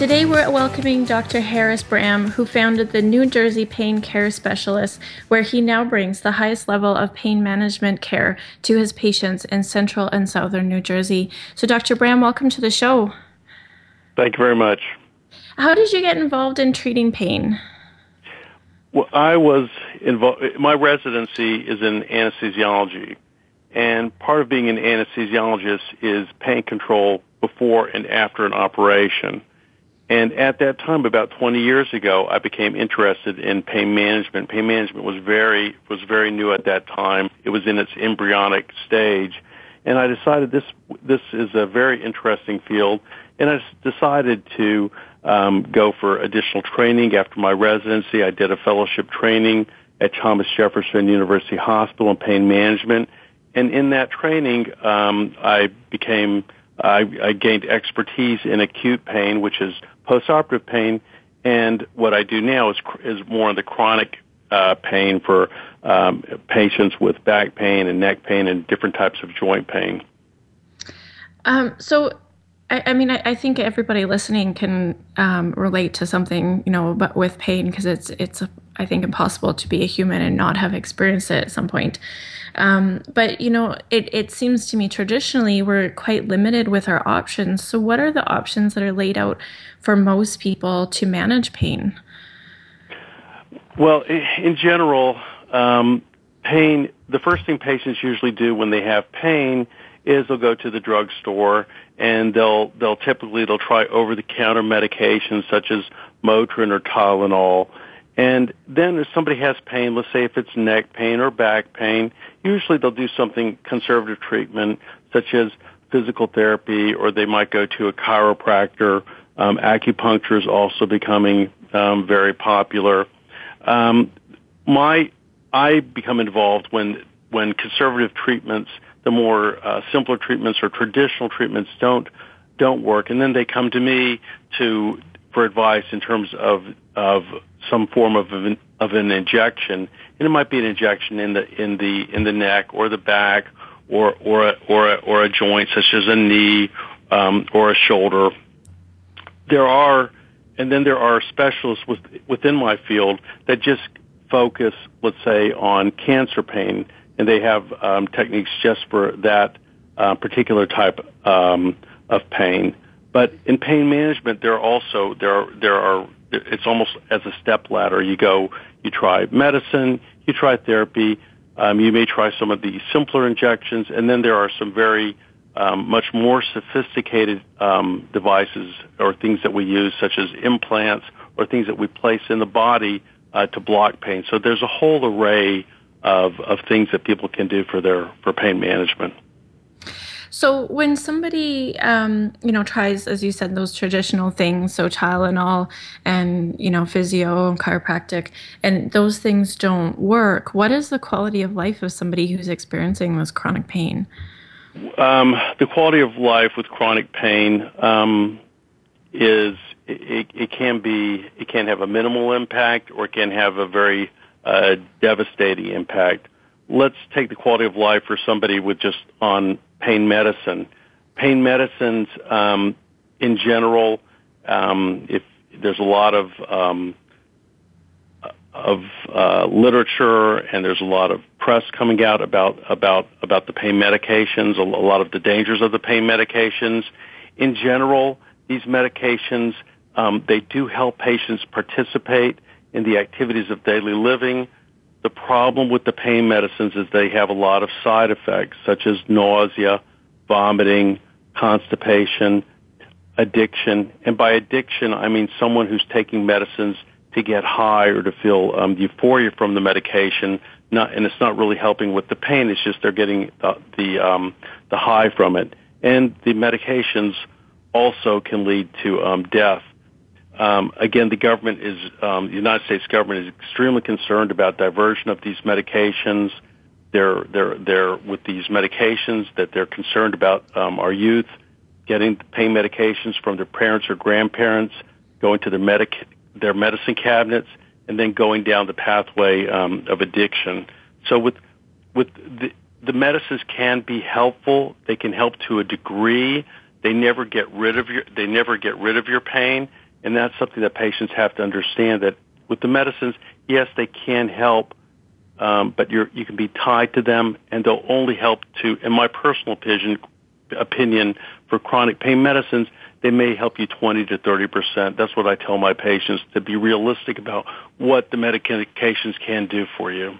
Today we're welcoming Dr. Harris Bram, who founded the New Jersey Pain Care Specialists, where he now brings the highest level of pain management care to his patients in central and southern New Jersey. So, Dr. Bram, welcome to the show. Thank you very much. How did you get involved in treating pain? Well, I was involved. My residency is in anesthesiology, and part of being an anesthesiologist is pain control before and after an operation. And at that time, about 20 years ago, I became interested in pain management. Pain management was very was very new at that time. It was in its embryonic stage, and I decided this this is a very interesting field. And I decided to um, go for additional training after my residency. I did a fellowship training at Thomas Jefferson University Hospital in pain management, and in that training, um, I became I, I gained expertise in acute pain, which is postoperative pain, and what I do now is is more on the chronic uh, pain for um, patients with back pain and neck pain and different types of joint pain. Um, so, I, I mean, I, I, think everybody listening can um, relate to something, you know, but with pain because it's it's I think impossible to be a human and not have experienced it at some point. Um, but you know, it, it seems to me traditionally we're quite limited with our options. So, what are the options that are laid out for most people to manage pain? Well, in general, um, pain. The first thing patients usually do when they have pain is they'll go to the drugstore and they'll they'll typically they'll try over the counter medications such as Motrin or Tylenol. And then if somebody has pain, let's say if it's neck pain or back pain, usually they'll do something conservative treatment such as physical therapy or they might go to a chiropractor. Um, acupuncture is also becoming um, very popular. Um, my I become involved when when conservative treatments, the more uh, simpler treatments or traditional treatments don't don't work, and then they come to me to for advice in terms of of some form of an, of an injection, and it might be an injection in the in the in the neck or the back or or a, or a, or a joint such as a knee um, or a shoulder. There are, and then there are specialists with, within my field that just focus, let's say, on cancer pain, and they have um, techniques just for that uh, particular type um, of pain. But in pain management, there are also there there are it's almost as a step ladder. You go, you try medicine, you try therapy, um, you may try some of the simpler injections, and then there are some very um, much more sophisticated um, devices or things that we use, such as implants or things that we place in the body uh, to block pain. So there's a whole array of, of things that people can do for their for pain management. So when somebody, um, you know, tries, as you said, those traditional things, so Tylenol and you know physio and chiropractic, and those things don't work, what is the quality of life of somebody who's experiencing this chronic pain? Um, the quality of life with chronic pain um, is it, it, can be it can have a minimal impact or it can have a very uh, devastating impact. Let's take the quality of life for somebody with just on pain medicine. Pain medicines, um, in general, um, if there's a lot of um, of uh, literature and there's a lot of press coming out about about about the pain medications, a, lot of the dangers of the pain medications. In general, these medications um, they do help patients participate in the activities of daily living. The problem with the pain medicines is they have a lot of side effects, such as nausea, vomiting, constipation, addiction. And by addiction, I mean someone who's taking medicines to get high or to feel um, euphoria from the medication. Not, and it's not really helping with the pain. It's just they're getting the the, um, the high from it. And the medications also can lead to um, death. Um, again, the government is, um, the United States government is extremely concerned about diversion of these medications. They're, they're, they're with these medications that they're concerned about um, our youth getting pain medications from their parents or grandparents, going to their medic, their medicine cabinets, and then going down the pathway um, of addiction. So with with the, the medicines can be helpful. They can help to a degree. They never get rid of your they never get rid of your pain, and that's something that patients have to understand. That with the medicines, yes, they can help, um, but you're you can be tied to them, and they'll only help to, in my personal opinion, opinion for chronic pain medicines, they may help you 20 to 30 percent. That's what I tell my patients to be realistic about what the medications can do for you.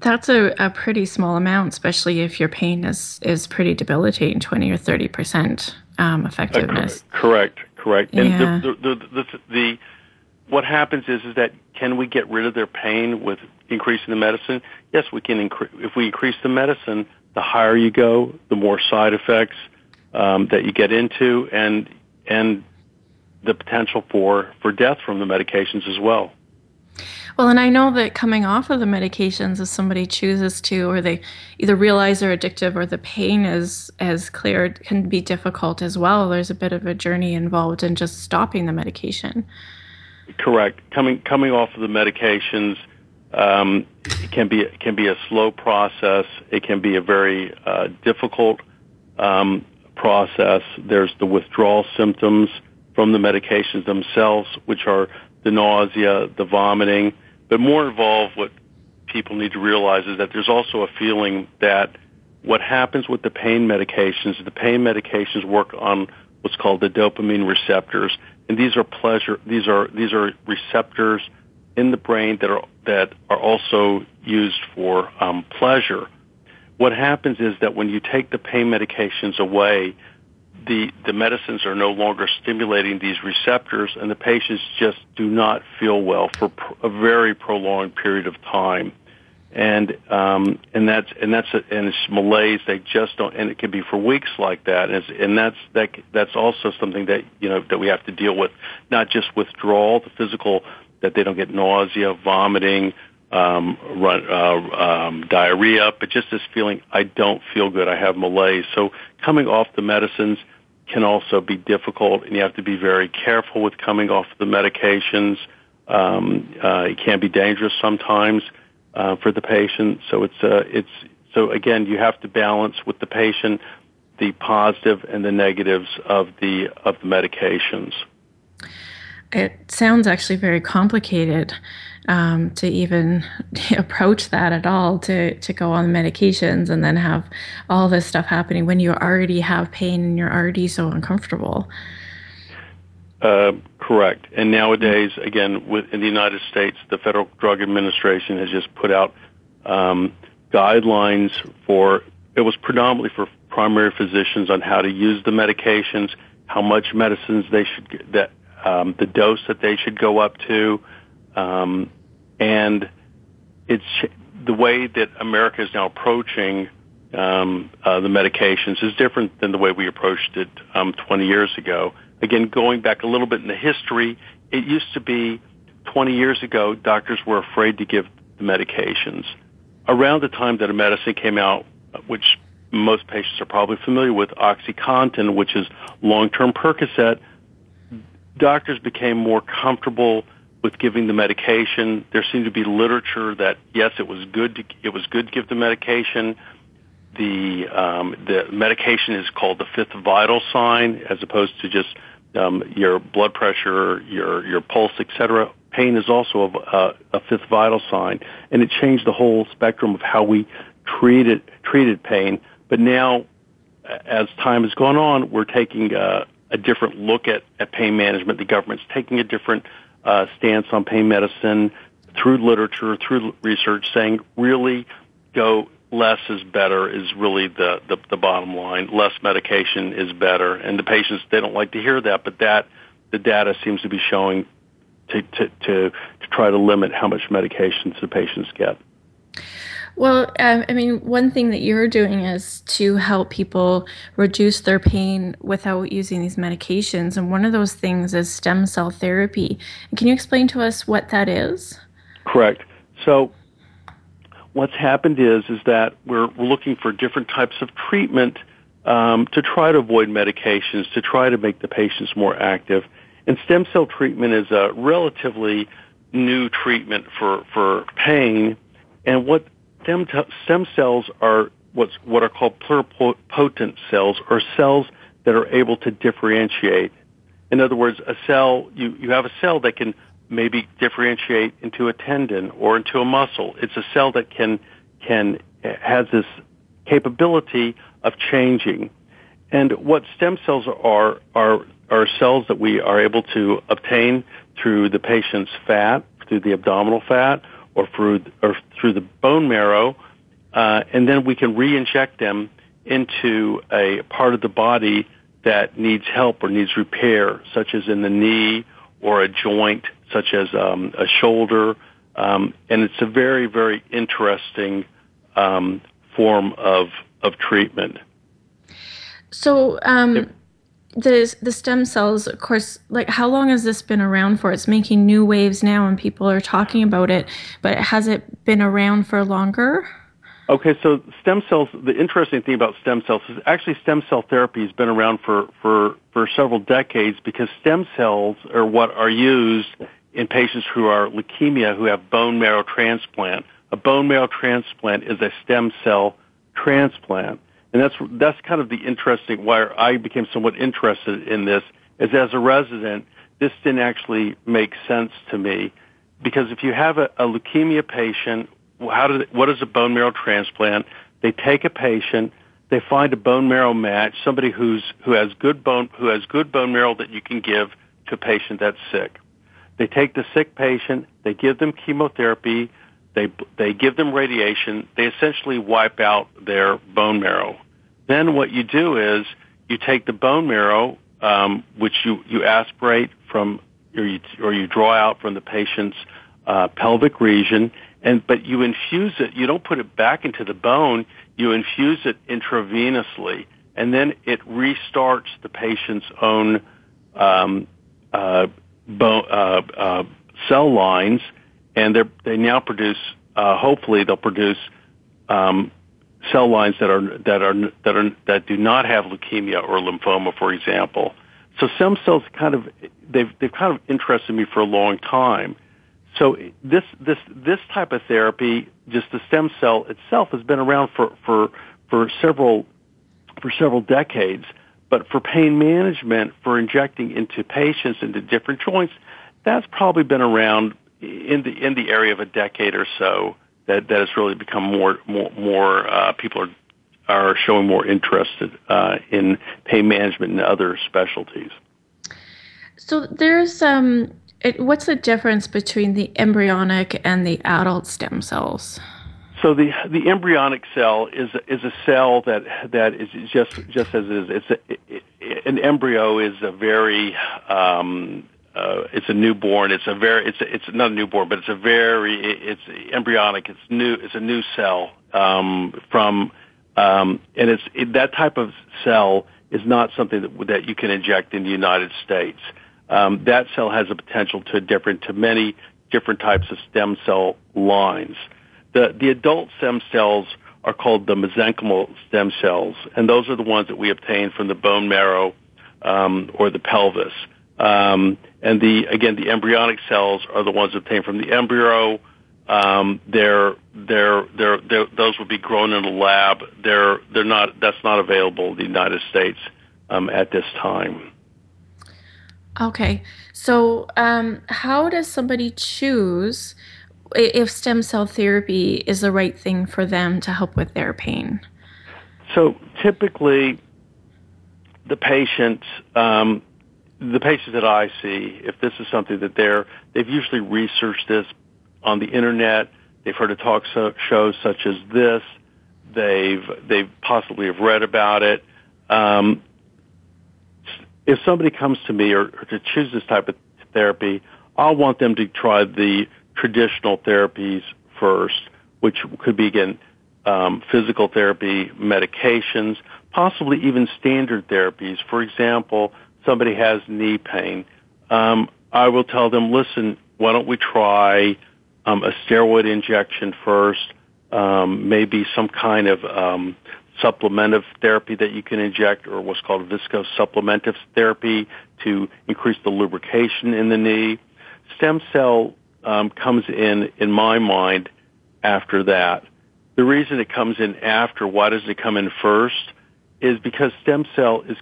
That's a, a pretty small amount, especially if your pain is, is pretty debilitating, 20 or 30 percent um, effectiveness. Uh, correct, correct. Yeah. And the, the, the, the, what happens is, is that can we get rid of their pain with increasing the medicine? Yes, we can. Incre- if we increase the medicine, the higher you go, the more side effects um, that you get into, and and the potential for for death from the medications as well. Well, and I know that coming off of the medications, if somebody chooses to, or they either realize they're addictive or the pain is has cleared, can be difficult as well. There's a bit of a journey involved in just stopping the medication. Correct. Coming coming off of the medications um, can be can be a slow process. It can be a very uh, difficult um, process. There's the withdrawal symptoms from the medications themselves, which are the nausea, the vomiting. But more involved, what people need to realize is that there's also a feeling that what happens with the pain medications, the pain medications work on what's called the dopamine receptors, and these are pleasure. These are these are receptors in the brain that are that are also used for um, pleasure. What happens is that when you take the pain medications away, the the medicines are no longer stimulating these receptors, and the patients just do not feel well for a very prolonged period of time. And um, and that's and that's a, and it's malaise. They just don't, and it can be for weeks like that. And, and that's that that's also something that you know that we have to deal with, not just withdrawal, the physical that they don't get nausea, vomiting, um, run, uh, um, diarrhea, but just this feeling, I don't feel good, I have malaise. So coming off the medicines can also be difficult, and you have to be very careful with coming off the medications. Um, uh, it can be dangerous sometimes uh, for the patient. So it's uh, it's so again, you have to balance with the patient the positive and the negatives of the of the medications it sounds actually very complicated um, to even approach that at all to to go on medications and then have all this stuff happening when you already have pain and you're already so uncomfortable. Uh, correct. And nowadays, again, with, in the United States, the Federal Drug Administration has just put out um, guidelines for. It was predominantly for primary physicians on how to use the medications, how much medicines they should that um, the dose that they should go up to, um, and it's the way that America is now approaching um, uh, the medications is different than the way we approached it um, 20 years ago. Again, going back a little bit in the history, it used to be 20 years ago, doctors were afraid to give the medications. Around the time that a medicine came out, which most patients are probably familiar with, OxyContin, which is long-term Percocet, doctors became more comfortable with giving the medication. There seemed to be literature that yes, it was good to it was good to give the medication. The um, the medication is called the fifth vital sign, as opposed to just um, your blood pressure, your your pulse, etc. Pain is also a, a fifth vital sign, and it changed the whole spectrum of how we treated treated pain. But now, as time has gone on, we're taking uh, a different look at, at pain management. The government's taking a different uh, stance on pain medicine through literature, through research, saying really go less is better is really the, the, the bottom line. Less medication is better. And the patients, they don't like to hear that, but that, the data seems to be showing to, to, to, to try to limit how much medications the patients get. Well, um, I mean, one thing that you're doing is to help people reduce their pain without using these medications. And one of those things is stem cell therapy. Can you explain to us what that is? Correct. So, what's happened is is that we're, looking for different types of treatment um, to try to avoid medications, to try to make the patients more active. And stem cell treatment is a relatively new treatment for, for pain. And what stem, t- stem cells are what's, what are called pluripotent cells, or cells that are able to differentiate. In other words, a cell, you, you have a cell that can maybe differentiate into a tendon or into a muscle. It's a cell that can, can, eh, has this capability of changing. And what stem cells are, are, are cells that we are able to obtain through the patient's fat, through the abdominal fat, or through, or through the bone marrow, uh, and then we can re-inject them into a part of the body that needs help or needs repair, such as in the knee or a joint, such as um, a shoulder. Um, and it's a very, very interesting um, form of of treatment. So, um. The the stem cells, of course, like how long has this been around for? It's making new waves now, and people are talking about it. But has it been around for longer? Okay, so stem cells. The interesting thing about stem cells is actually stem cell therapy has been around for for for several decades because stem cells are what are used in patients who are leukemia who have bone marrow transplant. A bone marrow transplant is a stem cell transplant. And that's, that's kind of the interesting, why I became somewhat interested in this, is as a resident, this didn't actually make sense to me. Because if you have a, a leukemia patient, how did it, what is a bone marrow transplant? They take a patient, they find a bone marrow match, somebody who's, who has good bone, who has good bone marrow that you can give to a patient that's sick. They take the sick patient, they give them chemotherapy, they, they give them radiation. They essentially wipe out their bone marrow. Then what you do is you take the bone marrow, um, which you, you aspirate from, or you, or you draw out from the patient's uh, pelvic region, and but you infuse it. You don't put it back into the bone. You infuse it intravenously, and then it restarts the patient's own um, uh, bone, uh, uh cell lines and they they now produce. Uh, hopefully, they'll produce um, cell lines that are that are that are that do not have leukemia or lymphoma, for example. So stem cells kind of they've they've kind of interested me for a long time. So this this this type of therapy, just the stem cell itself, has been around for for for several for several decades. But for pain management, for injecting into patients into different joints, that's probably been around in the in the area of a decade or so that that has really become more more more uh, people are are showing more interest uh, in pain management and other specialties. So there's um, it, what's the difference between the embryonic and the adult stem cells? So the the embryonic cell is is a cell that that is just just as it is. It's a, it, an embryo is a very um, uh, it's a newborn. It's a very, it's a, it's not a newborn, but it's a very, it's embryonic. It's new. It's a new cell um, from, um, and it's it, that type of cell is not something that that you can inject in the United States. Um, that cell has a potential to different to many different types of stem cell lines. The the adult stem cells are called the mesenchymal stem cells, and those are the ones that we obtain from the bone marrow um, or the pelvis. Um, and the again, the embryonic cells are the ones obtained from the embryo. Um, they're, they're, they're, they're, those would be grown in a lab. They're, they're not, that's not available in the United States um, at this time. Okay. So, um, how does somebody choose if stem cell therapy is the right thing for them to help with their pain? So, typically, the patient um, the patients that I see, if this is something that they're, they've usually researched this on the internet. They've heard of talk so, shows such as this. They've they've possibly have read about it. Um, if somebody comes to me or, or to choose this type of therapy, I'll want them to try the traditional therapies first, which could be again um, physical therapy, medications, possibly even standard therapies. For example, somebody has knee pain. Um, I will tell them, listen, why don't we try um, a steroid injection first, um, maybe some kind of um, supplementive therapy that you can inject, or what's called viscosupplementive therapy to increase the lubrication in the knee. Stem cell um, comes in, in my mind, after that. The reason it comes in after, why does it come in first, is because stem cell is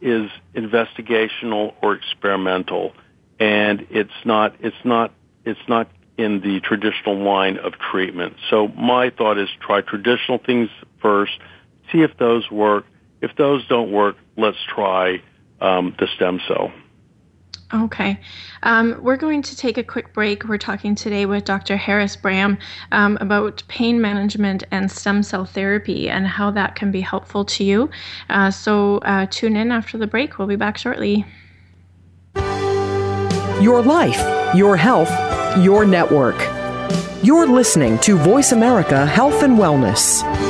is investigational or experimental, and it's not it's not it's not in the traditional line of treatment. So my thought is try traditional things first, see if those work. If those don't work, let's try um, the stem cell. Okay. Um, we're going to take a quick break. We're talking today with Dr. Harris Bram um, about pain management and stem cell therapy and how that can be helpful to you. Uh, so uh, tune in after the break. We'll be back shortly. Your life, your health, your network. You're listening to Voice America Health and Wellness.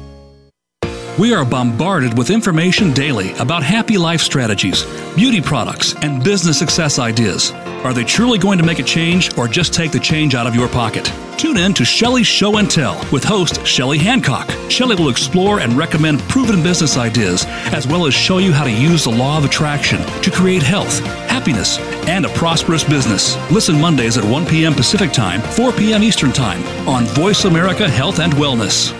We are bombarded with information daily about happy life strategies, beauty products, and business success ideas. Are they truly going to make a change or just take the change out of your pocket? Tune in to Shelley's Show and Tell with host Shelley Hancock. Shelley will explore and recommend proven business ideas as well as show you how to use the law of attraction to create health, happiness, and a prosperous business. Listen Mondays at 1 p.m. Pacific Time, 4 p.m. Eastern Time on Voice America Health and Wellness.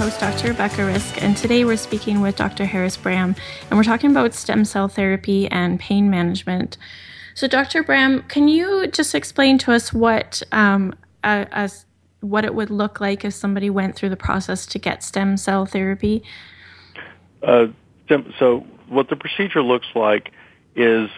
Host, Dr. Rebecca Risk, and today we're speaking with Dr. Harris Bram, and we're talking about stem cell therapy and pain management. So, Dr. Bram, can you just explain to us what um, as what it would look like if somebody went through the process to get stem cell therapy? Uh, so, what the procedure looks like is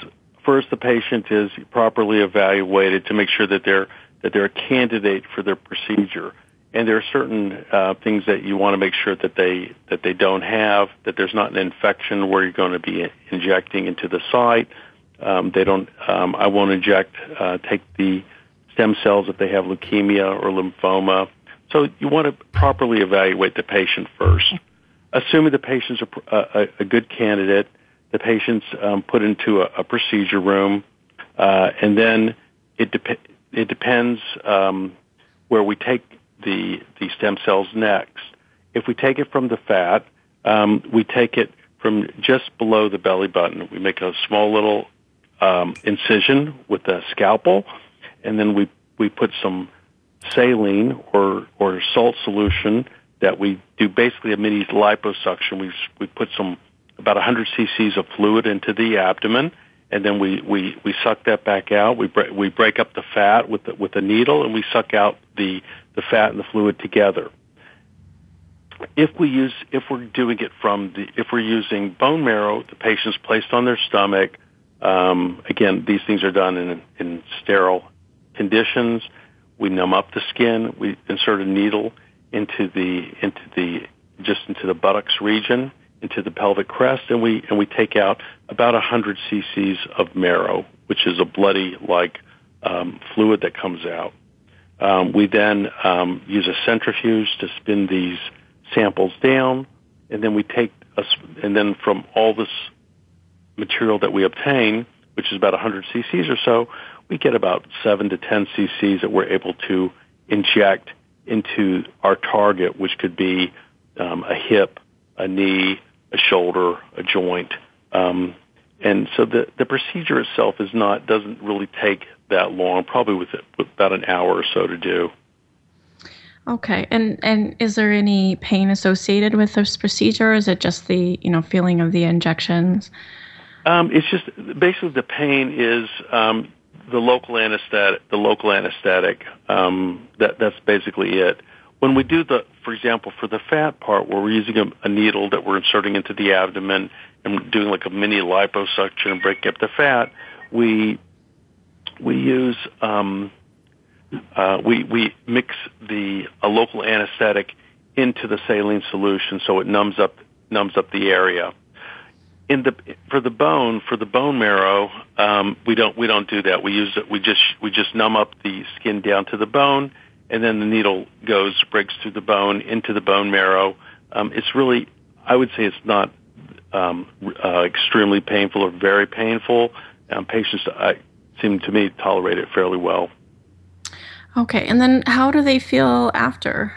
first the patient is properly evaluated to make sure that they're that they're a candidate for their procedure. And there are certain uh, things that you want to make sure that they that they don't have, that there's not an infection where you're going to be injecting into the site. Um, they don't. Um, I won't inject. Uh, take the stem cells if they have leukemia or lymphoma. So you want to properly evaluate the patient first. Assuming the patient's a, a, a good candidate, the patient's um, put into a, a procedure room, uh, and then it it depends um, where we take the the stem cells next. If we take it from the fat, um, we take it from just below the belly button. We make a small little um, incision with a scalpel, and then we we put some saline or or salt solution that we do basically a mini liposuction. We we put some about 100 cc's of fluid into the abdomen, and then we, we, we suck that back out. We break, we break up the fat with the, with a needle, and we suck out the, the fat and the fluid together. If we use if we're doing it from the if we're using bone marrow, the patient's placed on their stomach. Um, again, these things are done in in sterile conditions. We numb up the skin. We insert a needle into the into the just into the buttocks region into the pelvic crest, and we and we take out about 100 cc's of marrow, which is a bloody like um, fluid that comes out. Um, we then um, use a centrifuge to spin these samples down, and then we take a, and then from all this material that we obtain, which is about 100 cc's or so, we get about 7 to 10 cc's that we're able to inject into our target, which could be um, a hip, a knee, a shoulder, a joint. Um, and so the, the procedure itself is not doesn't really take that long, probably with, it, with about an hour or so to do. Okay, and and is there any pain associated with this procedure? Or is it just the you know feeling of the injections? Um, it's just basically the pain is um, the local anesthetic. The local anesthetic. Um, that that's basically it. When we do the, for example, for the fat part, where we're using a, a needle that we're inserting into the abdomen and doing like a mini liposuction and breaking up the fat, we we use um, uh, we we mix the a local anesthetic into the saline solution so it numbs up numbs up the area. In the for the bone for the bone marrow, um, we don't we don't do that. We use it. We just we just numb up the skin down to the bone, and then the needle goes breaks through the bone into the bone marrow. Um, it's really I would say it's not um, uh, extremely painful or very painful. Um, patients uh, seem to me tolerate it fairly well. Okay, and then how do they feel after?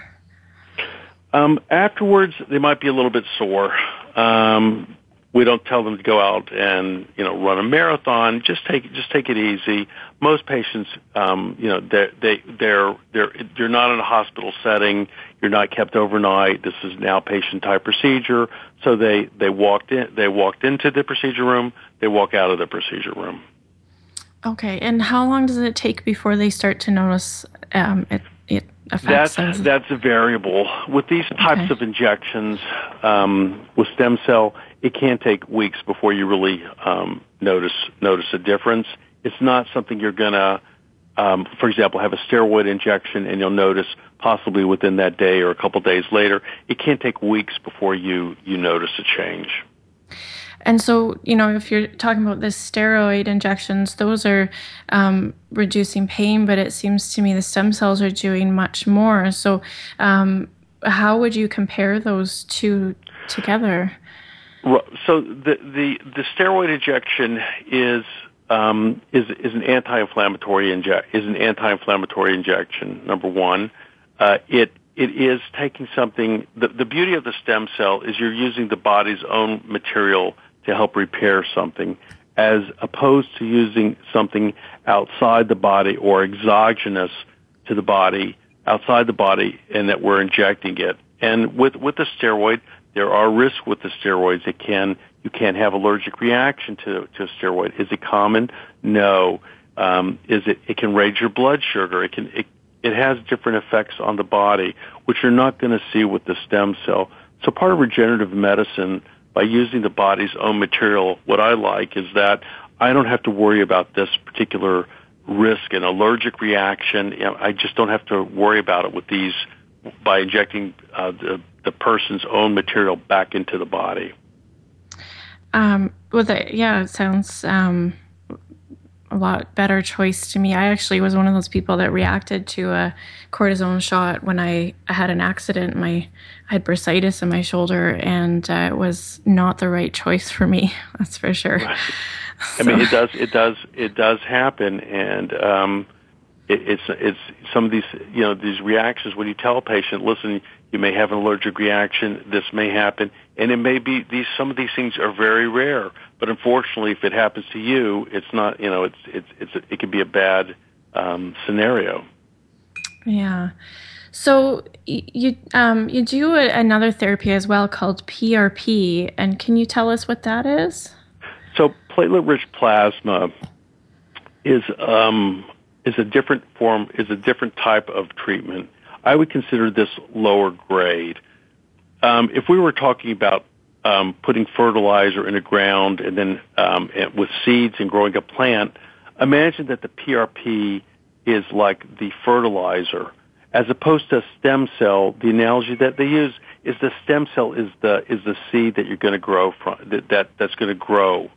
Um, afterwards, they might be a little bit sore. Um, we don't tell them to go out and you know run a marathon. Just take just take it easy. Most patients, um, you know, they they they're they're you're not in a hospital setting. You're not kept overnight. This is an outpatient type procedure. So they they walked in they walked into the procedure room. They walk out of the procedure room. Okay, and how long does it take before they start to notice um, it, it affects? That's that's a variable with these types okay. of injections. Um, with stem cell, it can take weeks before you really um, notice notice a difference. It's not something you're gonna, um, for example, have a steroid injection and you'll notice possibly within that day or a couple days later. It can take weeks before you you notice a change. And so, you know, if you're talking about the steroid injections, those are um, reducing pain, but it seems to me the stem cells are doing much more. So, um, how would you compare those two together? So the the, the steroid injection is um, is is an anti-inflammatory inject is an anti-inflammatory injection. Number one, uh, it it is taking something. The, the beauty of the stem cell is you're using the body's own material to help repair something as opposed to using something outside the body or exogenous to the body, outside the body, and that we're injecting it. And with, with the steroid, there are risks with the steroids. It can, you can have allergic reaction to, to a steroid. Is it common? No. Um, is it, it can raise your blood sugar. It can, it, it has different effects on the body, which you're not going to see with the stem cell. So part of regenerative medicine by using the body's own material, what I like is that I don't have to worry about this particular risk, an allergic reaction. I just don't have to worry about it with these by injecting uh, the, the person's own material back into the body. Um, well, the, yeah, it sounds um, a lot better choice to me. I actually was one of those people that reacted to a cortisone shot when I had an accident. My I had bursitis in my shoulder, and uh, it was not the right choice for me. That's for sure. Right. I mean, it does, it does, it does happen, and um, it, it's it's some of these you know these reactions when you tell a patient, listen, you may have an allergic reaction, this may happen, and it may be these some of these things are very rare, but unfortunately, if it happens to you, it's not you know it's it's it's it could be a bad um, scenario. Yeah. So you um, you do a, another therapy as well called PRP, and can you tell us what that is? So platelet-rich plasma is um, is a different form is a different type of treatment. I would consider this lower grade. Um, if we were talking about um, putting fertilizer in the ground and then um, with seeds and growing a plant, imagine that the PRP is like the fertilizer as opposed to a stem cell, the analogy that they use is the stem cell is the is the seed that you're going to grow from that, that that's going to grow.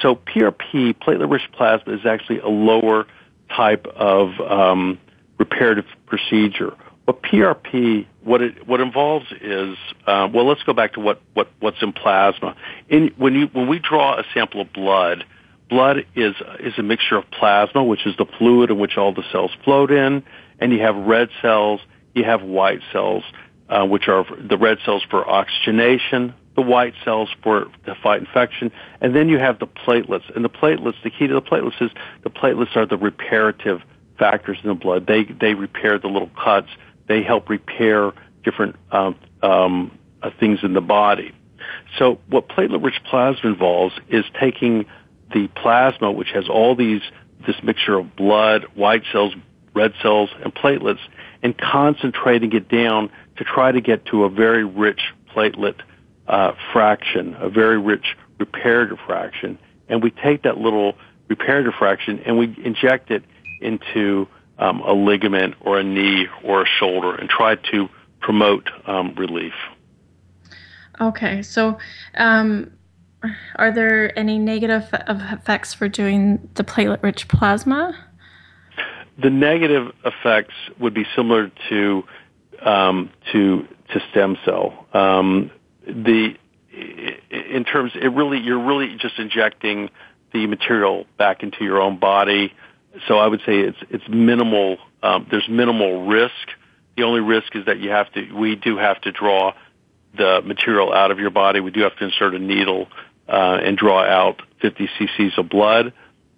So PRP, platelet-rich plasma, is actually a lower type of um, reparative procedure. What PRP, what it what involves is, uh, well, let's go back to what what what's in plasma. In when you when we draw a sample of blood, blood is is a mixture of plasma, which is the fluid in which all the cells float in, and you have red cells, you have white cells, uh, which are the red cells for oxygenation, the white cells for to fight infection, and then you have the platelets. And the platelets, the key to the platelets is the platelets are the reparative factors in the blood. They they repair the little cuts they help repair different um, um, uh, things in the body. So what platelet-rich plasma involves is taking the plasma, which has all these this mixture of blood, white cells, red cells, and platelets, and concentrating it down to try to get to a very rich platelet uh, fraction, a very rich reparative fraction. And we take that little reparative fraction and we inject it into um, a ligament or a knee or a shoulder and try to promote um, relief. Okay, so um, are there any negative effects for doing the platelet rich plasma? The negative effects would be similar to um, to to stem cell. Um, the in terms, it really you're really just injecting the material back into your own body so I would say it's it's minimal. Um, there's minimal risk. The only risk is that you have to. We do have to draw the material out of your body. We do have to insert a needle uh, and draw out 50 cc's of blood,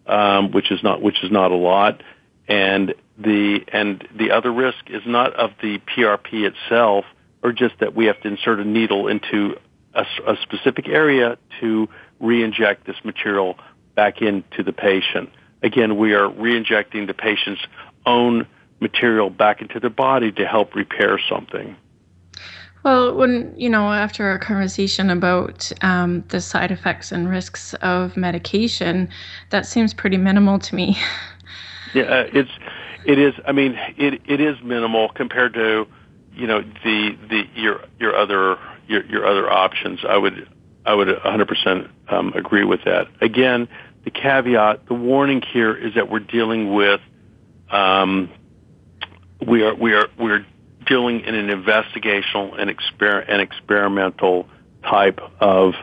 um, which is not which is not a lot. And the and the other risk is not of the PRP itself, or just that we have to insert a needle into a, a specific area to re-inject this material back into the patient again, we are reinjecting the patient's own material back into their body to help repair something. Well, when you know, after our conversation about um, the side effects and risks of medication, that seems pretty minimal to me. yeah, uh, it's it is. I mean, it it is minimal compared to you know the the your your other your your other options. I would I would 100% um, agree with that. Again, the caveat, the warning here is that we're dealing with, um, we are we are we're dealing in an investigational and, exper- and experimental type of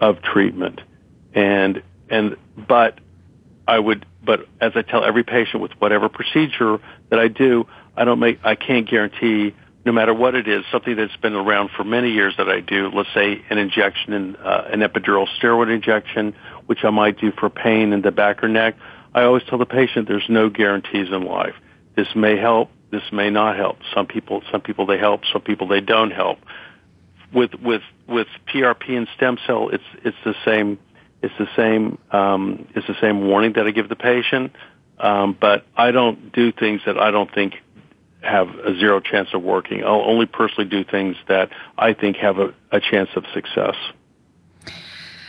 of treatment, and and but I would but as I tell every patient with whatever procedure that I do, I don't make I can't guarantee no matter what it is, something that's been around for many years that I do, let's say an injection, in, uh, an epidural steroid injection, which I might do for pain in the back or neck, I always tell the patient there's no guarantees in life. This may help, this may not help. Some people, some people they help, some people they don't help. With with with PRP and stem cell, it's it's the same. It's the same. Um, it's the same warning that I give the patient. Um, but I don't do things that I don't think have a zero chance of working. I'll only personally do things that I think have a, a chance of success.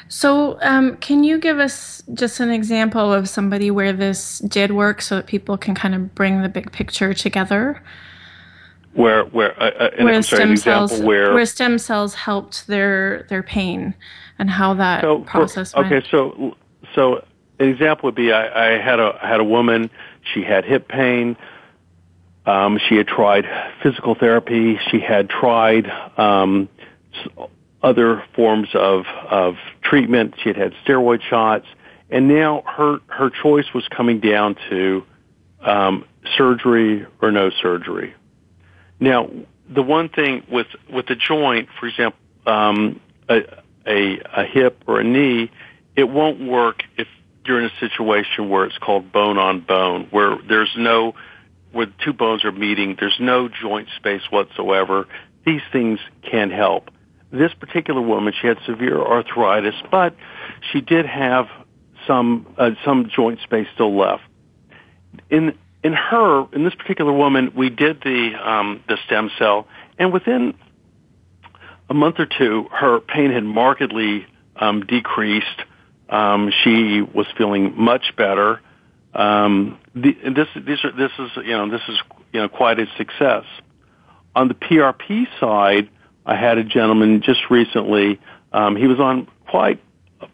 So, um, can you give us just an example of somebody where this did work, so that people can kind of bring the big picture together? Where, where, uh, uh where sorry, stem cells, where, where stem cells helped their their pain, and how that so process for, went. Okay, so so an example would be I, I had a I had a woman. She had hip pain. Um, she had tried physical therapy. She had tried um, other forms of, of treatment. She had had steroid shots, and now her her choice was coming down to um, surgery or no surgery. Now, the one thing with with the joint, for example, um, a, a a hip or a knee, it won't work if you're in a situation where it's called bone on bone, where there's no where two bones are meeting. There's no joint space whatsoever. These things can help. This particular woman, she had severe arthritis, but she did have some uh, some joint space still left. In in her, in this particular woman, we did the um, the stem cell, and within a month or two, her pain had markedly um, decreased. Um, she was feeling much better. Um, the, this, this, this is, you know, this is, you know, quite a success. On the PRP side, I had a gentleman just recently. Um, he was on quite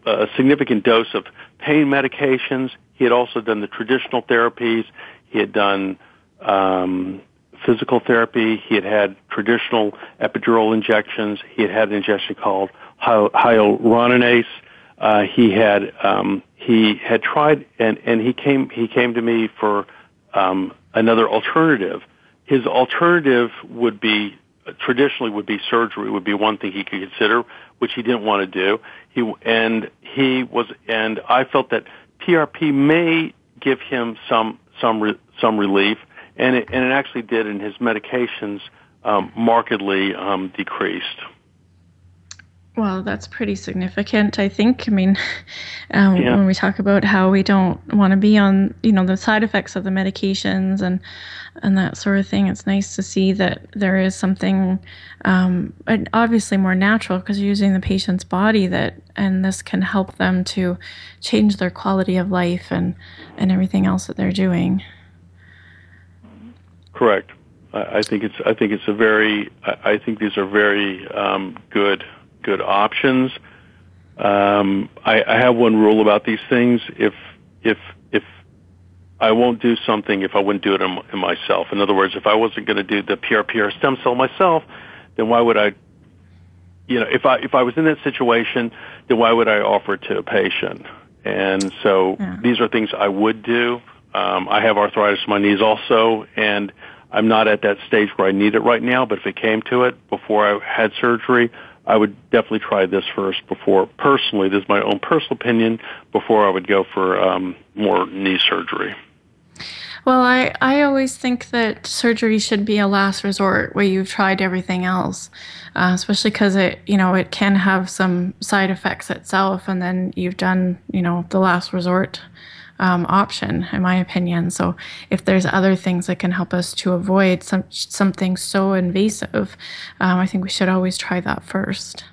a significant dose of pain medications. He had also done the traditional therapies. He had done um, physical therapy. He had had traditional epidural injections. He had had an injection called hyaluronidase. Uh, he had um, he had tried, and and he came he came to me for um, another alternative. His alternative would be traditionally would be surgery would be one thing he could consider, which he didn't want to do. He and he was and I felt that PRP may give him some some re, some relief, and it, and it actually did, and his medications um, markedly um, decreased. Well, that's pretty significant, I think. I mean, um, yeah. when we talk about how we don't want to be on, you know, the side effects of the medications and and that sort of thing, it's nice to see that there is something um, obviously more natural because you're using the patient's body that, and this can help them to change their quality of life and and everything else that they're doing. Correct. I, I think it's I think it's a very I, I think these are very um, good good options. Um, I, I have one rule about these things. If if if I won't do something if I wouldn't do it in, in myself. In other words, if I wasn't going to do the PRP or stem cell myself, then why would I? You know, if I if I was in that situation, then why would I offer it to a patient? And so yeah. these are things I would do. Um, I have arthritis in my knees also, and I'm not at that stage where I need it right now. But if it came to it before I had surgery, I would definitely try this first before, personally, this is my own personal opinion, before I would go for um, more knee surgery. Well, I, I always think that surgery should be a last resort where you've tried everything else, uh, especially because it, you know, it can have some side effects itself, and then you've done, you know, the last resort um, option, in my opinion. So if there's other things that can help us to avoid some something so invasive, um, I think we should always try that first.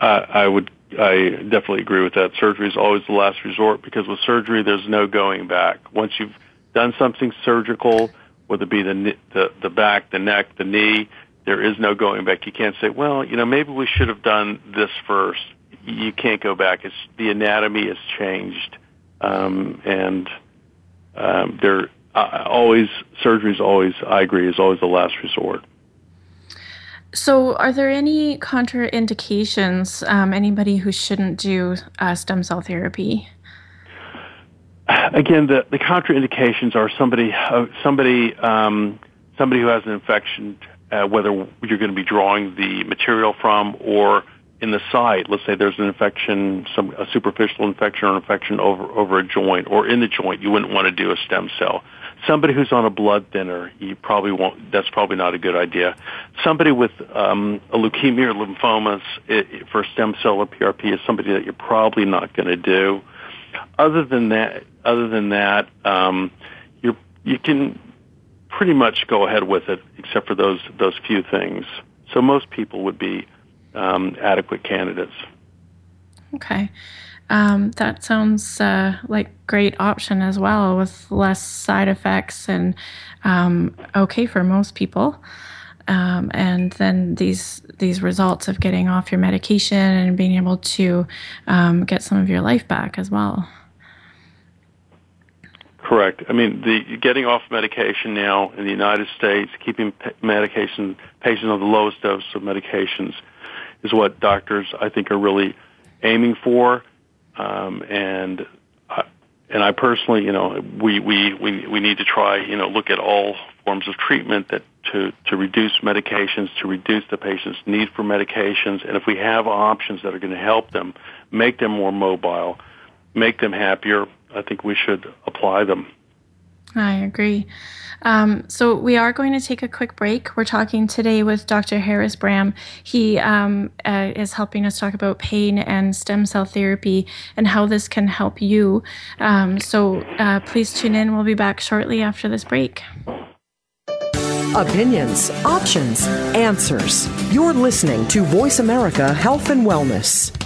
Uh, I would. I definitely agree with that. Surgery is always the last resort because with surgery, there's no going back. Once you've done something surgical, whether it be the the, the back, the neck, the knee, there is no going back. You can't say, well, you know, maybe we should have done this first. You can't go back. It's the anatomy has changed um, and um, there uh, always surgery is always I agree is always the last resort. So, are there any contraindications? Um, anybody who shouldn't do uh, stem cell therapy? Again, the, the contraindications are somebody uh, somebody um, somebody who has an infection, uh, whether you're going to be drawing the material from or in the site, let's say there's an infection, some a superficial infection or infection over over a joint or in the joint, you wouldn't want to do a stem cell. Somebody who's on a blood thinner, you probably won't. That's probably not a good idea. Somebody with um, a leukemia or lymphomas for stem cell or PRP is somebody that you're probably not going to do. Other than that, other than that, um, you you can pretty much go ahead with it, except for those those few things. So most people would be um, adequate candidates. Okay. Um, that sounds uh, like great option as well with less side effects and um, okay for most people. Um, and then these these results of getting off your medication and being able to um, get some of your life back as well. Correct. I mean, the getting off medication now in the United States, keeping medication patients on the lowest dose of medications is what doctors I think are really aiming for. Um, and I, and I personally, you know, we, we, we, we need to try, you know, look at all forms of treatment that to, to reduce medications, to reduce the patient's need for medications. And if we have options that are going to help them, make them more mobile, make them happier, I think we should apply them. I agree. Um, so we are going to take a quick break. We're talking today with Dr. Harris Bram. He um, uh, is helping us talk about pain and stem cell therapy and how this can help you. Um, so uh, please tune in. We'll be back shortly after this break. Opinions, options, answers. You're listening to Voice America Health and Wellness.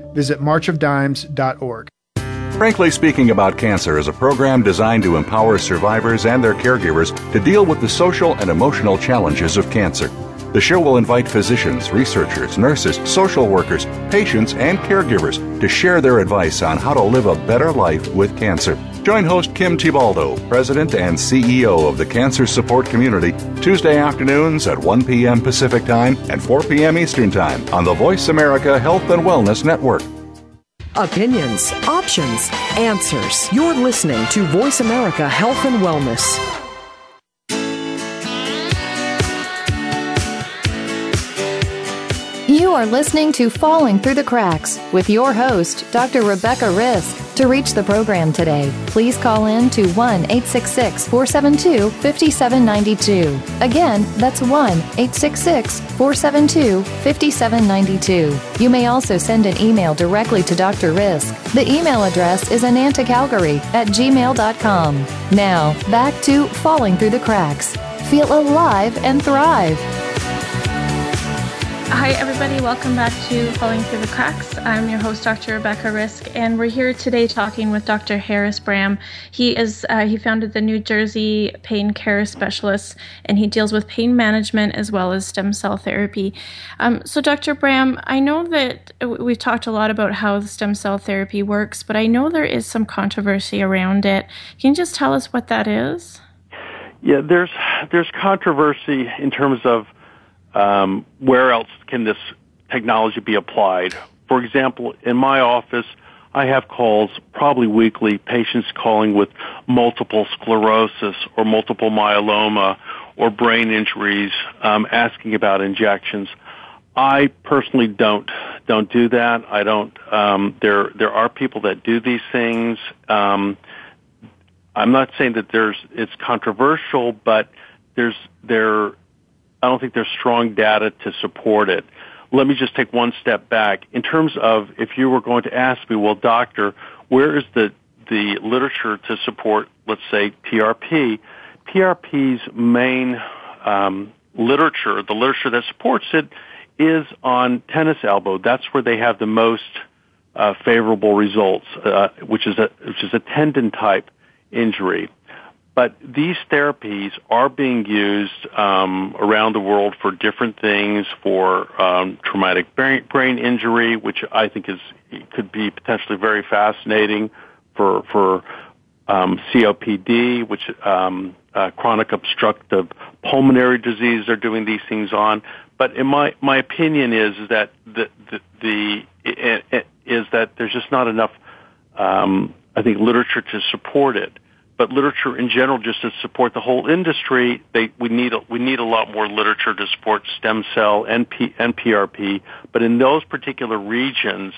Visit marchofdimes.org. Frankly Speaking About Cancer is a program designed to empower survivors and their caregivers to deal with the social and emotional challenges of cancer. The show will invite physicians, researchers, nurses, social workers, patients, and caregivers to share their advice on how to live a better life with cancer. Join host Kim Thiboldeaux, President and CEO of the Cancer Support Community, Tuesday afternoons at 1 p.m. Pacific Time and 4 p.m. Eastern Time on the Voice America Health and Wellness Network. Opinions, options, answers. You're listening to Voice America Health and Wellness. You are listening to Falling Through the Cracks with your host, Dr. Rebecca Risk. To reach the program today, please call in to 1 866 472 5792. Again, that's 1 866 472 5792. You may also send an email directly to Dr. Risk. The email address is anantacalgary at gmail.com. Now, back to Falling Through the Cracks. Feel alive and thrive. Hi, everybody. Welcome back to Falling Through the Cracks. I'm your host, Dr. Rebecca Risk, and we're here today talking with Dr. Harris Bram. He is uh, he founded the New Jersey Pain Care Specialists, and he deals with pain management as well as stem cell therapy. Um, so, Dr. Bram, I know that we've talked a lot about how stem cell therapy works, but I know there is some controversy around it. Can you just tell us what that is? Yeah, there's there's controversy in terms of um, where else can this technology be applied? For example, in my office, I have calls probably weekly, patients calling with multiple sclerosis or multiple myeloma or brain injuries, um, asking about injections. I personally don't don't do that. I don't. Um, there there are people that do these things. Um, I'm not saying that there's it's controversial, but there's there I don't think there's strong data to support it. Let me just take one step back. In terms of if you were going to ask me, well, doctor, where is the, the literature to support, let's say, PRP? PRP's main um, literature, the literature that supports it, is on tennis elbow. That's where they have the most uh, favorable results, uh, which is a which is a tendon type injury. But these therapies are being used um, around the world for different things, for um, traumatic brain, brain injury, which I think is could be potentially very fascinating, for for um, COPD, which um, uh, chronic obstructive pulmonary disease They're doing these things on. But in my my opinion is, that the the, the it, it, is that there's just not enough um, I think literature to support it but literature in general, just to support the whole industry, they, we need we need a lot more literature to support stem cell and, P, and PRP. But in those particular regions,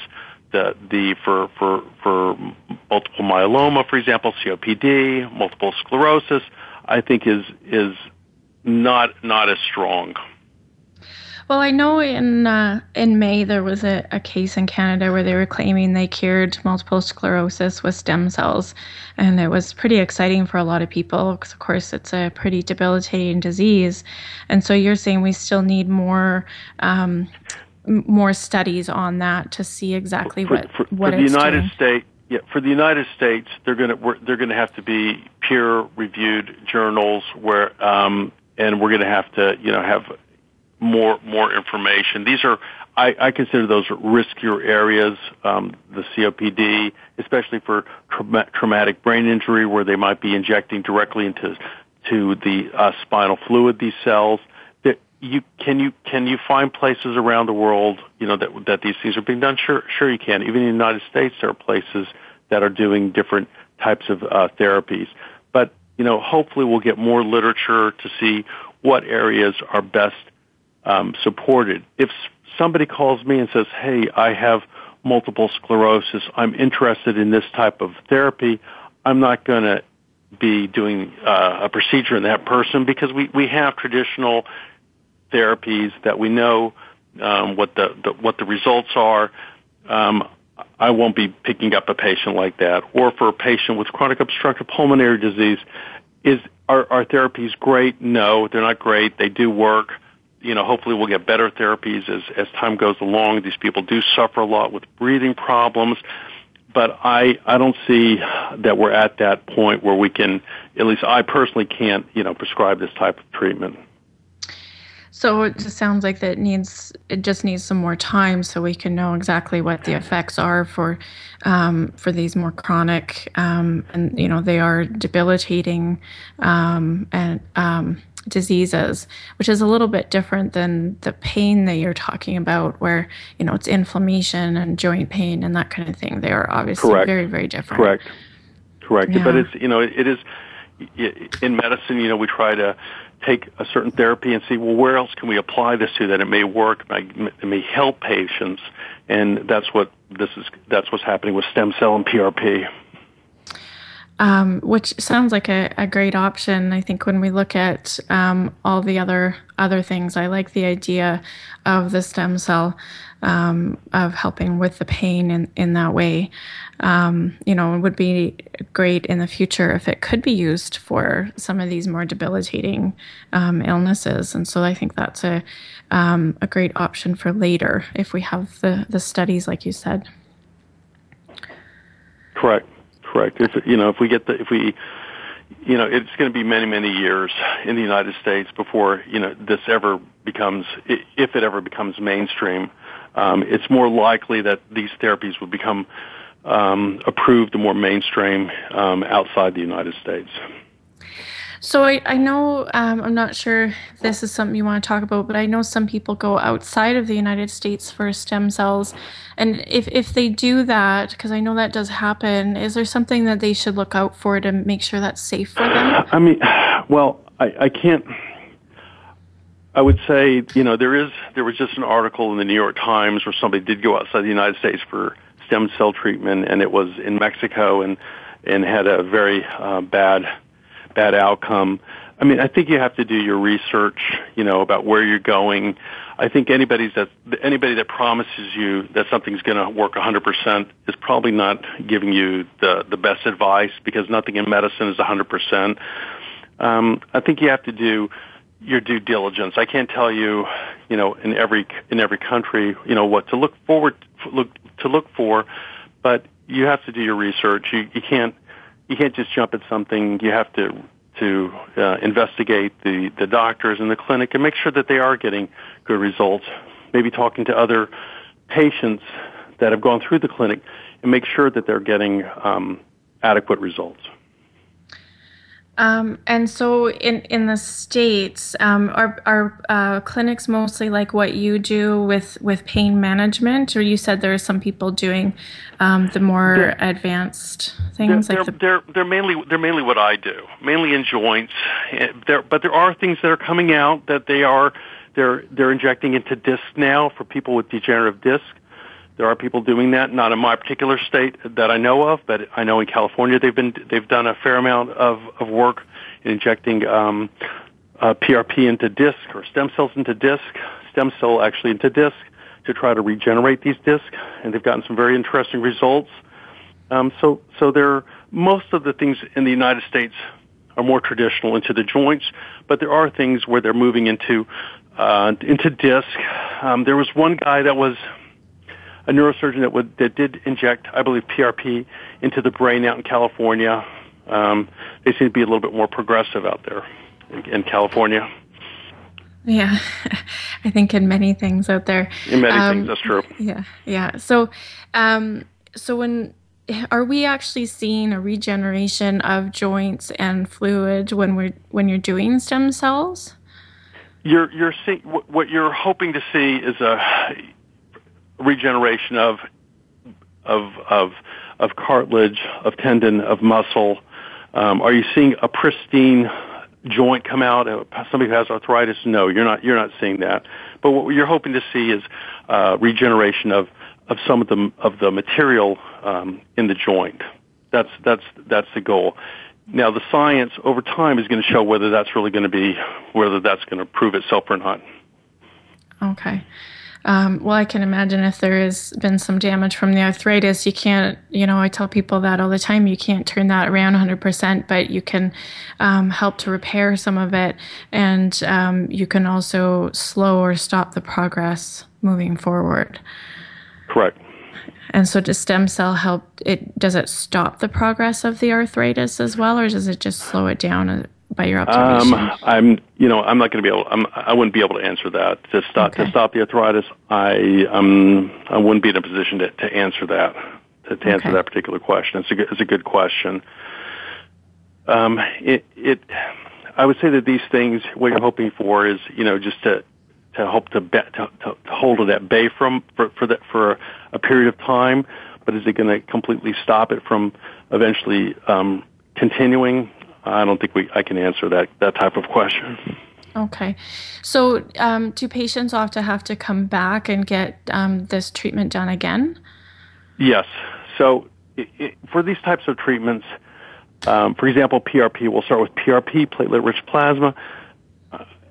the the for for for multiple myeloma, for example, COPD, multiple sclerosis, I think is is not not as strong. Well, I know in uh, in May there was a, a case in Canada where they were claiming they cured multiple sclerosis with stem cells, and it was pretty exciting for a lot of people because, of course, it's a pretty debilitating disease. And so you're saying we still need more um, more studies on that to see exactly for, what for, what for the United doing. States. Yeah, for the United States, they're going to they're going to have to be peer-reviewed journals where, um, and we're going to have to you know have more more information. These are I, I consider those riskier areas, um, the COPD, especially for tra- traumatic brain injury, where they might be injecting directly into to the uh, spinal fluid these cells. That you can you can you find places around the world, you know, that that these things are being done? Sure, sure you can. Even in the United States, there are places that are doing different types of uh, therapies. But you know, hopefully, we'll get more literature to see what areas are best um, supported. If somebody calls me and says, "Hey, I have multiple sclerosis. I'm interested in this type of therapy. I'm not going to be doing uh, a procedure in that person because we, we have traditional therapies that we know um, what the, the what the results are. Um, I won't be picking up a patient like that. Or for a patient with chronic obstructive pulmonary disease, is are, are therapies great? No, they're not great. They do work. You know, hopefully we'll get better therapies as as time goes along. These people do suffer a lot with breathing problems but I I don't see that we're at that point where we can at least I personally can't you know prescribe this type of treatment. So it just sounds like that needs it just needs some more time so we can know exactly what the effects are for um, for these more chronic um, and you know they are debilitating um, and um, diseases, which is a little bit different than the pain that you're talking about, where you know it's inflammation and joint pain and that kind of thing. They are obviously Correct. very very different. Correct. Correct. Yeah. But it's you know it is in medicine. You know we try to take a certain therapy and see well where else can we apply this to that it may work, it may help patients, and that's what this is. That's what's happening with stem cell and PRP um, which sounds like a, a, great option. I think when we look at um, all the other other things, I like the idea of the stem cell um, of helping with the pain in, in that way. Um, you know, it would be great in the future if it could be used for some of these more debilitating um, illnesses. And so I think that's a um, a great option for later if we have the the studies, like you said. Correct correct. If you know, if we get the if we you know, it's going to be many, many years in the United States before you know this ever becomes, if it ever becomes mainstream. Um, it's more likely that these therapies will become um, approved and more mainstream um, outside the United States. So I, I know um, I'm not sure this is something you want to talk about, but I know some people go outside of the United States for stem cells, and if if they do that, because I know that does happen, is there something that they should look out for to make sure that's safe for them? I mean, well, I, I can't. I would say, you know, there is there was just an article in the New York Times where somebody did go outside the United States for stem cell treatment, and it was in Mexico, and and had a very uh, bad bad outcome. I mean, I think you have to do your research, you know, about where you're going. I think anybody that anybody that promises you that something's going to work 100% is probably not giving you the the best advice because nothing in medicine is 100%. Um, I think you have to do your due diligence. I can't tell you, you know, in every in every country, you know, what to look forward look to look for, but you have to do your research. You you can't you can't just jump at something. You have to to uh, investigate the the doctors in the clinic and make sure that they are getting good results. Maybe talking to other patients that have gone through the clinic and make sure that they're getting um, adequate results. Um, and so in, in the States, um, are, are uh, clinics mostly like what you do with, with pain management? Or you said there are some people doing um, the more they're, advanced things? They're, like they're, they're, mainly, they're mainly what I do, mainly in joints. Eh, there, but there are things that are coming out that they are, they're, they're injecting into discs now for people with degenerative disc. There are people doing that, not in my particular state that I know of, but I know in California they've been they've done a fair amount of, of work in injecting um, uh, PRP into disc or stem cells into disc, stem cell actually into disc to try to regenerate these discs, and they've gotten some very interesting results. Um, so so there most of the things in the United States are more traditional into the joints, but there are things where they're moving into uh, into disc. Um, there was one guy that was a neurosurgeon that would that did inject, I believe, PRP into the brain out in California. Um, they seem to be a little bit more progressive out there in, in California. Yeah, I think in many things out there. In many um, things, that's true. Yeah, yeah. So, um, so when are we actually seeing a regeneration of joints and fluid when we're when you're doing stem cells? You're you're seeing what you're hoping to see is a regeneration of of of of cartilage, of tendon, of muscle? Um, are you seeing a pristine joint come out? Uh, somebody who has arthritis? No, you're not. You're not seeing that. But what you're hoping to see is uh, regeneration of of some of the of the material um, in the joint. That's that's that's the goal. Now the science over time is going to show whether that's really going to be whether that's going to prove itself or not. Okay. Um, well, I can imagine if there has been some damage from the arthritis, you can't, you know, I tell people that all the time, you can't turn that around 100%, but you can um, help to repair some of it. And um, you can also slow or stop the progress moving forward. Correct. And so does stem cell help it does it stop the progress of the arthritis as well or does it just slow it down by your observation? Um, I'm, you know, I'm not going to be able. I'm, I wouldn't be able to answer that. To stop okay. to stop the arthritis, I um, I wouldn't be in a position to, to answer that. To, to answer okay. that particular question, it's a good, it's a good question. Um, it, it, I would say that these things, what you're hoping for is, you know, just to to help to, be, to, to, to hold it at bay from for for that for a period of time. But is it going to completely stop it from eventually um, continuing? I don't think we I can answer that that type of question. Okay, so um, do patients often have to come back and get um, this treatment done again? Yes. So it, it, for these types of treatments, um, for example, PRP, we'll start with PRP, platelet-rich plasma.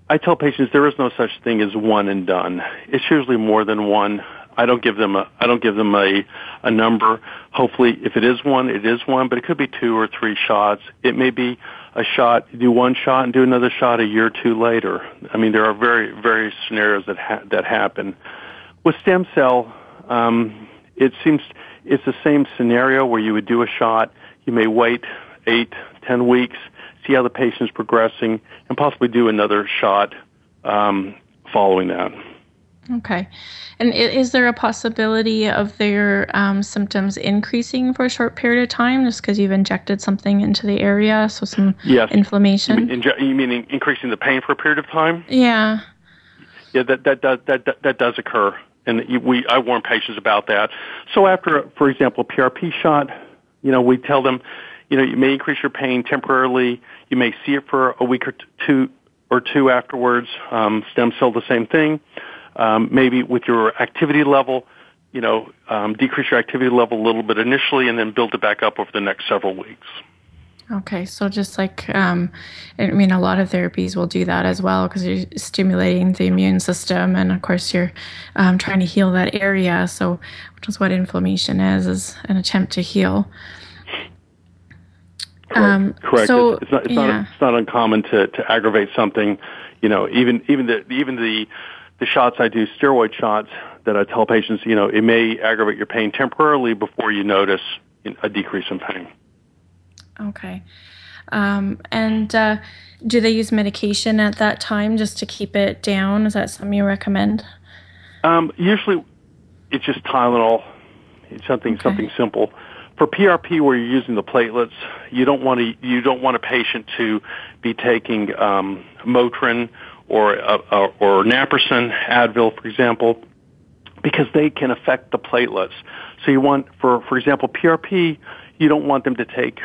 I tell patients there is no such thing as one and done. It's usually more than one. I don't give them a I don't give them a a number. Hopefully, if it is one, it is one, but it could be two or three shots. It may be a shot, do one shot and do another shot a year or two later. I mean, there are very very scenarios that ha- that happen. With stem cell, um, it seems it's the same scenario where you would do a shot. You may wait eight, ten weeks, see how the patient's progressing, and possibly do another shot um, following that. Okay. And is there a possibility of their um, symptoms increasing for a short period of time just because you've injected something into the area? So some yes. inflammation? You mean, inje- you mean increasing the pain for a period of time? Yeah. Yeah, that, that, that, that, that does occur. And we, I warn patients about that. So after, for example, a PRP shot, you know, we tell them, you know, you may increase your pain temporarily. You may see it for a week or two or two afterwards. Um, stem cell, the same thing um, maybe with your activity level, you know, um, decrease your activity level a little bit initially and then build it back up over the next several weeks. Okay, so just like, um, I mean, a lot of therapies will do that as well because you're stimulating the immune system, and of course, you're um, trying to heal that area. So, which is what inflammation is, is an attempt to heal. Correct. Um, Correct. So, it's, it's, not, it's, yeah. not, it's not uncommon to, to aggravate something. You know, even even the even the the shots I do, steroid shots that I tell patients, you know, it may aggravate your pain temporarily before you notice a decrease in pain. Okay. Um, and uh, do they use medication at that time just to keep it down? Is that something you recommend? Um, usually, it's just Tylenol. It's something okay. something simple. For PRP, where you're using the platelets, you don't want to you don't want a patient to be taking um, Motrin or uh, uh, or naproxen, Advil, for example, because they can affect the platelets. So you want, for for example, PRP, you don't want them to take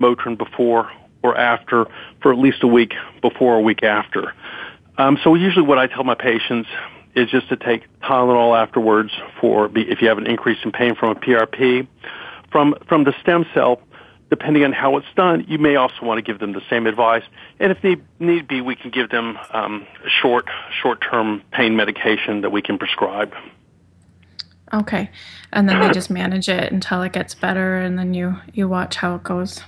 Motrin before or after for at least a week before or a week after. Um, so usually, what I tell my patients is just to take Tylenol afterwards for if you have an increase in pain from a PRP. From from the stem cell, depending on how it's done, you may also want to give them the same advice. And if need, need be, we can give them um, short short term pain medication that we can prescribe. Okay, and then they just manage it until it gets better, and then you you watch how it goes.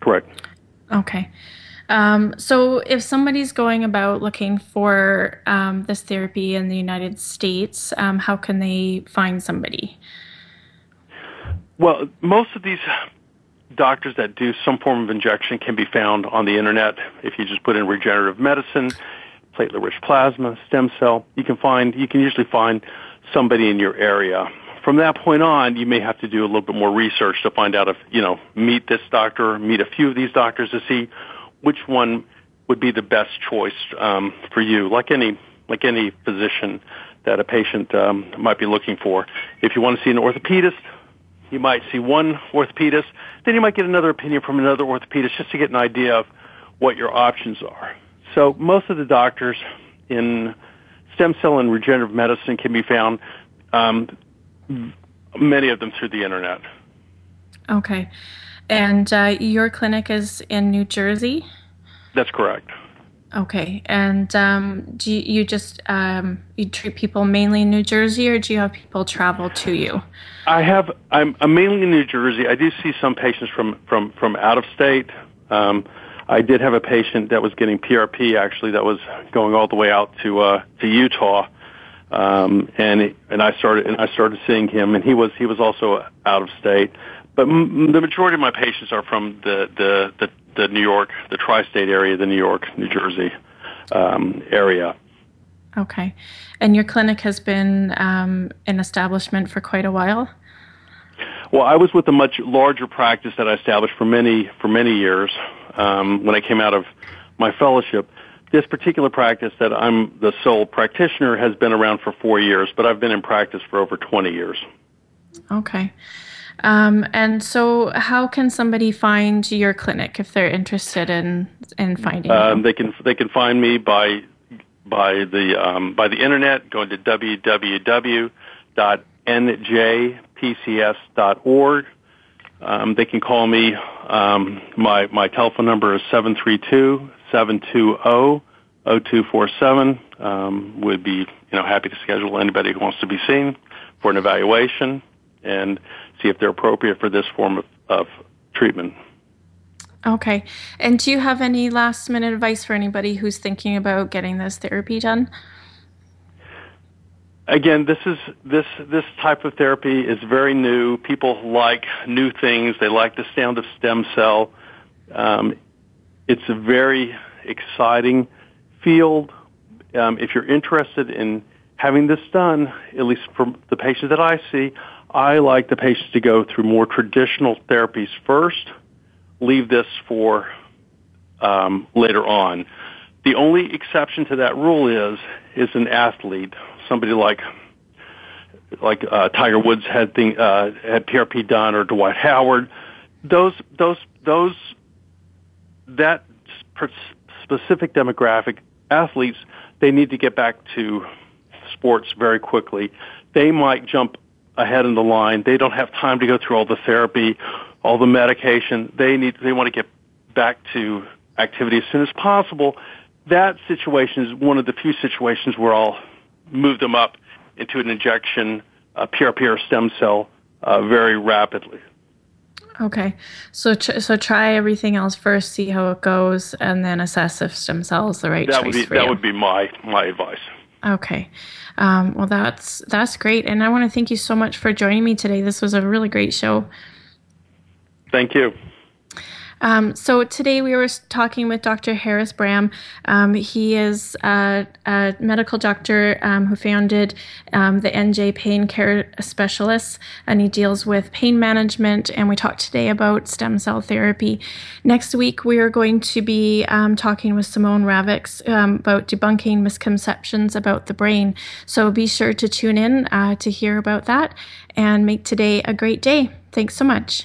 Correct. Okay. Um, so, if somebody's going about looking for um, this therapy in the United States, um, how can they find somebody? Well, most of these doctors that do some form of injection can be found on the internet. If you just put in regenerative medicine, platelet-rich plasma, stem cell, you can find you can usually find somebody in your area. From that point on, you may have to do a little bit more research to find out if you know meet this doctor, meet a few of these doctors to see which one would be the best choice um, for you. Like any like any physician that a patient um, might be looking for. If you want to see an orthopedist, you might see one orthopedist, then you might get another opinion from another orthopedist just to get an idea of what your options are. So most of the doctors in stem cell and regenerative medicine can be found um, Many of them through the internet. Okay. And uh, your clinic is in New Jersey? That's correct. Okay, and um, do you, you just um, you treat people mainly in New Jersey, or do you have people travel to you? I have. I'm, I'm mainly in New Jersey. I do see some patients from from from out of state. Um, I did have a patient that was getting PRP actually that was going all the way out to uh, to Utah, um, and and I started and I started seeing him, and he was he was also out of state. But m- the majority of my patients are from the the the, the New York, the tri-state area, the New York, New Jersey um, area. Okay, and your clinic has been um, an establishment for quite a while. Well, I was with a much larger practice that I established for many for many years um, when I came out of my fellowship. This particular practice that I'm the sole practitioner has been around for four years, but I've been in practice for over 20 years. Okay. Um, and so, how can somebody find your clinic if they're interested in in finding um, you? They can they can find me by by the um, by the internet, going to www.njpcs.org. Um, they can call me. Um, my my telephone number is seven three two seven two zero zero two four seven. Um, would be you know happy to schedule anybody who wants to be seen for an evaluation and see if they're appropriate for this form of, of treatment. Okay. And do you have any last minute advice for anybody who's thinking about getting this therapy done? Again, this is this this type of therapy is very new. People like new things. They like the sound of stem cell. Um, it's a very exciting field. Um, if you're interested in having this done, at least for the patients that I see, I like the patients to go through more traditional therapies first, leave this for um, later on. The only exception to that rule is is an athlete, somebody like like uh, Tiger Woods had thing, uh, had PRP done, or Dwight Howard. Those those those that specific demographic athletes they need to get back to sports very quickly. They might jump ahead in the line. They don't have time to go through all the therapy, all the medication. They need they want to get back to activity as soon as possible. That situation is one of the few situations where I'll move them up into an injection, a PRP or stem cell, uh, very rapidly. Okay, so tr- so try everything else first, see how it goes, and then assess if stem cells the right that choice would be, for that you. would be my my advice. Okay. Um, well, that's that's great, and I want to thank you so much for joining me today. This was a really great show. Thank you. Um, so today we were talking with Dr. Harris Bram. Um, he is a, a medical doctor um, who founded um, the NJ Pain Care Specialists, and he deals with pain management. And we talked today about stem cell therapy. Next week we are going to be um, talking with Simone Ravix um, about debunking misconceptions about the brain. So be sure to tune in uh, to hear about that and make today a great day. Thanks so much.